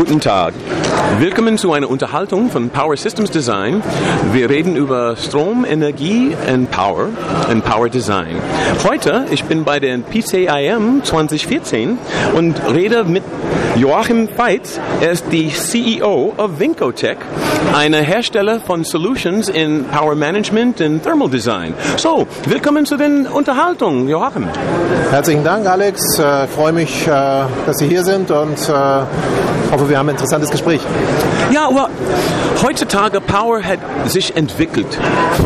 Guten Tag. Willkommen zu einer Unterhaltung von Power Systems Design. Wir reden über Strom, Energie und Power und Power Design. Heute, ich bin bei der PCIM 2014 und rede mit Joachim Veitz. Er ist die CEO of Vincotech, einer Hersteller von Solutions in Power Management und Thermal Design. So, willkommen zu den Unterhaltungen, Joachim. Herzlichen Dank, Alex. Ich äh, freue mich, äh, dass Sie hier sind und äh, hoffe, wir haben ein interessantes Gespräch. Ja, aber heutzutage Power hat sich entwickelt.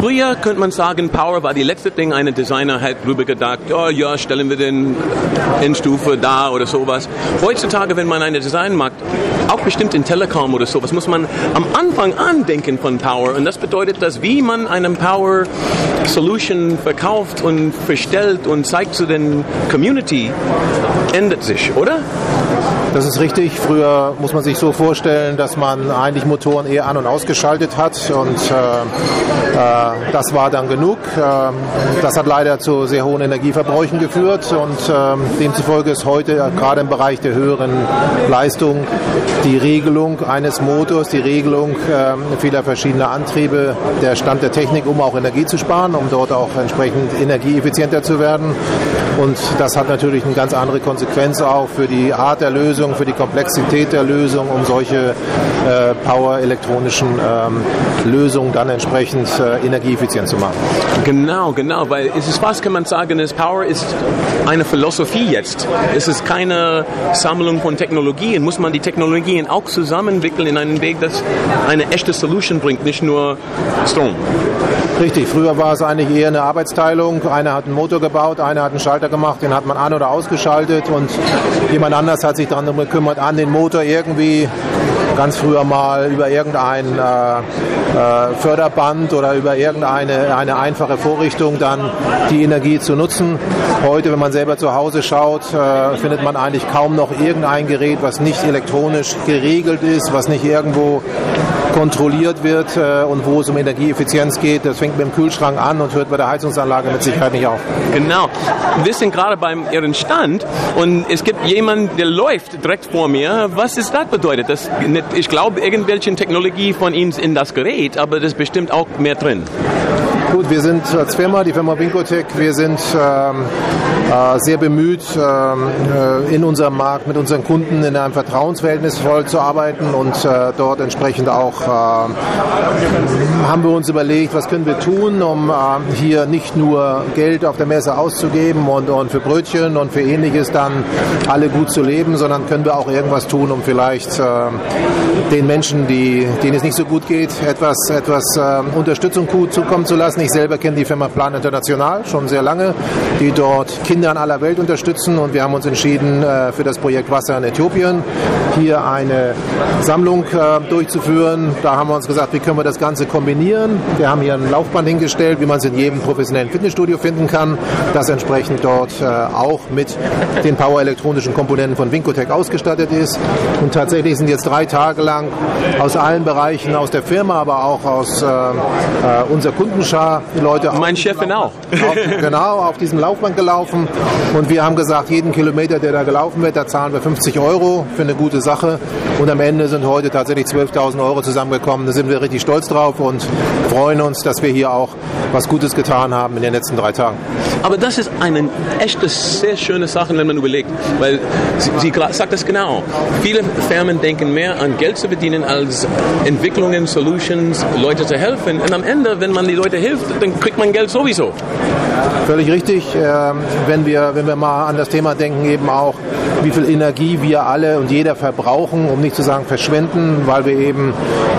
Früher könnte man sagen, Power war die letzte Ding, ein Designer hat drüber gedacht, oh ja, stellen wir den Endstufe da oder sowas. Heutzutage, wenn man eine Design macht, auch bestimmt in Telekom oder sowas, muss man am Anfang an denken von Power. Und das bedeutet, dass wie man einen Power Solution verkauft und verstellt und zeigt zu den Community, ändert sich, oder? Das ist richtig. Früher muss man sich so vorstellen, dass man eigentlich Motoren eher an- und ausgeschaltet hat und äh, äh, das war dann genug. Äh, das hat leider zu sehr hohen Energieverbräuchen geführt und ähm, demzufolge ist heute gerade im Bereich der höheren Leistung die Regelung eines Motors, die Regelung ähm, vieler verschiedener Antriebe, der Stand der Technik, um auch Energie zu sparen, um dort auch entsprechend energieeffizienter zu werden. Und das hat natürlich eine ganz andere Konsequenz auch für die Art der Lösung, für die Komplexität der Lösung, um solche äh, power-elektronischen ähm, Lösungen dann entsprechend äh, energieeffizient zu machen. Genau, genau, weil es ist fast, kann man sagen, dass Power ist eine Philosophie jetzt. Es ist keine Sammlung von Technologien. Muss man die Technologien auch zusammenwickeln in einen Weg, das eine echte Solution bringt, nicht nur Strom. Richtig, früher war es eigentlich eher eine Arbeitsteilung. Einer hat einen Motor gebaut, einer hat einen Schalter gemacht, den hat man an- oder ausgeschaltet und jemand anders hat sich darum gekümmert, an den Motor irgendwie ganz früher mal über irgendein äh, äh, Förderband oder über irgendeine eine einfache Vorrichtung dann die Energie zu nutzen. Heute, wenn man selber zu Hause schaut, äh, findet man eigentlich kaum noch irgendein Gerät, was nicht elektronisch geregelt ist, was nicht irgendwo kontrolliert wird äh, und wo es um Energieeffizienz geht. Das fängt mit dem Kühlschrank an und hört bei der Heizungsanlage mit Sicherheit nicht auf. Genau. Wir sind gerade beim Ihren Stand und es gibt jemanden, der läuft direkt vor mir. Was ist das bedeutet? Das, ich glaube, irgendwelche Technologie von Ihnen in das Gerät, aber das ist bestimmt auch mehr drin. Gut, wir sind als Firma, die Firma Vincotech, wir sind ähm, äh, sehr bemüht, ähm, äh, in unserem Markt mit unseren Kunden in einem Vertrauensverhältnis voll zu arbeiten und äh, dort entsprechend auch äh, haben wir uns überlegt, was können wir tun, um äh, hier nicht nur Geld auf der Messe auszugeben und, und für Brötchen und für ähnliches dann alle gut zu leben, sondern können wir auch irgendwas tun, um vielleicht äh, den Menschen, die, denen es nicht so gut geht, etwas, etwas Unterstützung zukommen zu lassen. Ich selber kenne die Firma Plan International schon sehr lange, die dort Kinder in aller Welt unterstützen und wir haben uns entschieden, äh, für das Projekt Wasser in Äthiopien hier eine Sammlung äh, durchzuführen. Da haben wir uns gesagt, wie können wir das Ganze kombinieren. Wir haben hier ein Laufband hingestellt, wie man es in jedem professionellen Fitnessstudio finden kann, das entsprechend dort äh, auch mit den power-elektronischen Komponenten von Vincotech ausgestattet ist. Und tatsächlich sind jetzt drei Tage lang aus allen Bereichen, aus der Firma, aber auch aus äh, unserer Kundenschar die Leute Mein Chef auch. Auf, genau, auf diesem Laufband gelaufen. Und wir haben gesagt, jeden Kilometer, der da gelaufen wird, da zahlen wir 50 Euro für eine gute Sache. Und am Ende sind heute tatsächlich 12.000 Euro zusammengekommen. Da sind wir richtig stolz drauf und freuen uns, dass wir hier auch was Gutes getan haben in den letzten drei Tagen. Aber das ist eine echte, sehr schöne Sache, wenn man überlegt. Weil sie, sie sagt das genau. Viele Firmen denken mehr an Geld zu verdienen als Entwicklungen, Solutions, Leute zu helfen. Und am Ende, wenn man die Leute hilft, dann kriegt man Geld sowieso. Völlig richtig. Ähm, wenn, wir, wenn wir mal an das Thema denken, eben auch, wie viel Energie wir alle und jeder verbrauchen, um nicht zu sagen verschwenden, weil wir eben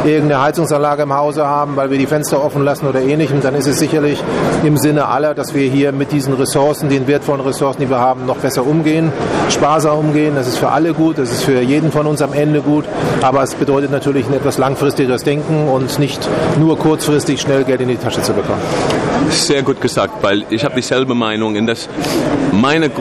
irgendeine Heizungsanlage im Hause haben, weil wir die Fenster offen lassen oder ähnlichem, dann ist es sicherlich im Sinne aller, dass wir hier mit diesen Ressourcen, den wertvollen Ressourcen, die wir haben, noch besser umgehen, sparsam umgehen. Das ist für alle gut, das ist für jeden von uns am Ende gut, aber es bedeutet natürlich ein etwas langfristigeres Denken und nicht nur kurzfristig schnell Geld in die Tasche zu bekommen. Sehr gut gesagt, weil ich habe dieselbe Meinung, in dass meine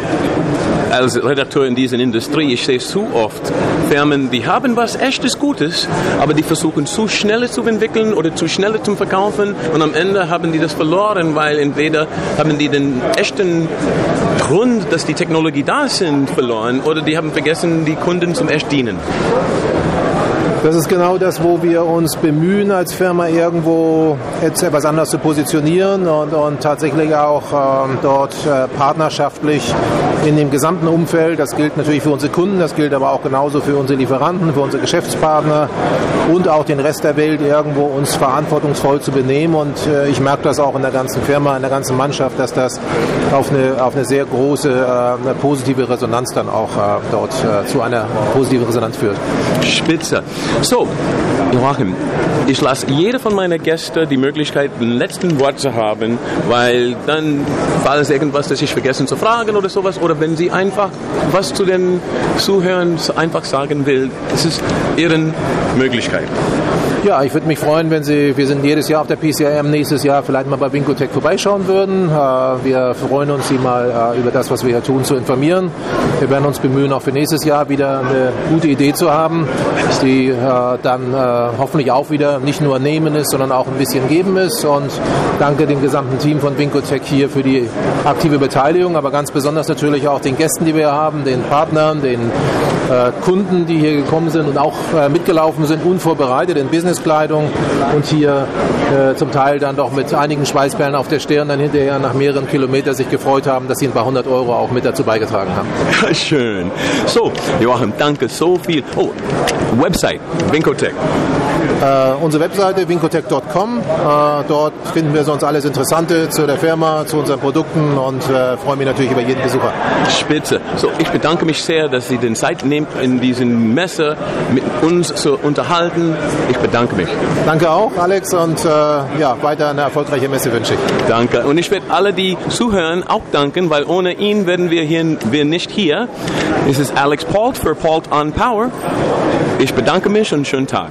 als Redakteur in dieser Industrie, ich sehe zu oft Firmen, die haben was echtes Gutes, aber die versuchen zu schnell zu entwickeln oder zu schnell zu verkaufen und am Ende haben die das verloren, weil entweder haben die den echten Grund, dass die Technologie da sind, verloren oder die haben vergessen, die Kunden zum erst dienen? Das ist genau das, wo wir uns bemühen, als Firma irgendwo etwas anders zu positionieren und, und tatsächlich auch ähm, dort äh, partnerschaftlich in dem gesamten Umfeld, das gilt natürlich für unsere Kunden, das gilt aber auch genauso für unsere Lieferanten, für unsere Geschäftspartner und auch den Rest der Welt irgendwo uns verantwortungsvoll zu benehmen. Und äh, ich merke das auch in der ganzen Firma, in der ganzen Mannschaft, dass das auf eine, auf eine sehr große äh, eine positive Resonanz dann auch äh, dort äh, zu einer positiven Resonanz führt. Spitze. So, Joachim, ich lasse jede von meinen Gästen die Möglichkeit, ein letzten Wort zu haben, weil dann war es irgendwas, das ich vergessen zu fragen oder sowas. Oder wenn Sie einfach was zu den Zuhörern einfach sagen will, das ist Ihre Möglichkeit. Ja, ich würde mich freuen, wenn Sie, wir sind jedes Jahr auf der PCIM, nächstes Jahr vielleicht mal bei Vincotech vorbeischauen würden. Äh, wir freuen uns, Sie mal äh, über das, was wir hier tun, zu informieren. Wir werden uns bemühen, auch für nächstes Jahr wieder eine gute Idee zu haben, die äh, dann hoffentlich auch wieder nicht nur nehmen ist, sondern auch ein bisschen geben ist. Und danke dem gesamten Team von Vincotech hier für die aktive Beteiligung, aber ganz besonders natürlich auch den Gästen, die wir haben, den Partnern, den Kunden, die hier gekommen sind und auch mitgelaufen sind, unvorbereitet in Business Businesskleidung und hier äh, zum Teil dann doch mit einigen Schweißperlen auf der Stirn dann hinterher nach mehreren Kilometern sich gefreut haben, dass sie ein paar hundert Euro auch mit dazu beigetragen haben. Schön. So, Joachim, danke so viel. Oh, Website, Vincotech. Äh, unsere Webseite wincotech.com. Äh, dort finden wir sonst alles Interessante zu der Firma, zu unseren Produkten und äh, freue mich natürlich über jeden Besucher. Spitze. So, ich bedanke mich sehr, dass Sie den Zeit nehmen, in diesen Messe mit uns zu unterhalten. Ich bedanke mich. Danke auch, Alex, und äh, ja, weiter eine erfolgreiche Messe wünsche ich. Danke. Und ich werde alle, die zuhören, auch danken, weil ohne ihn werden wir hier wir nicht hier. Es ist Alex Pault für Pault on Power. Ich bedanke mich und schönen Tag.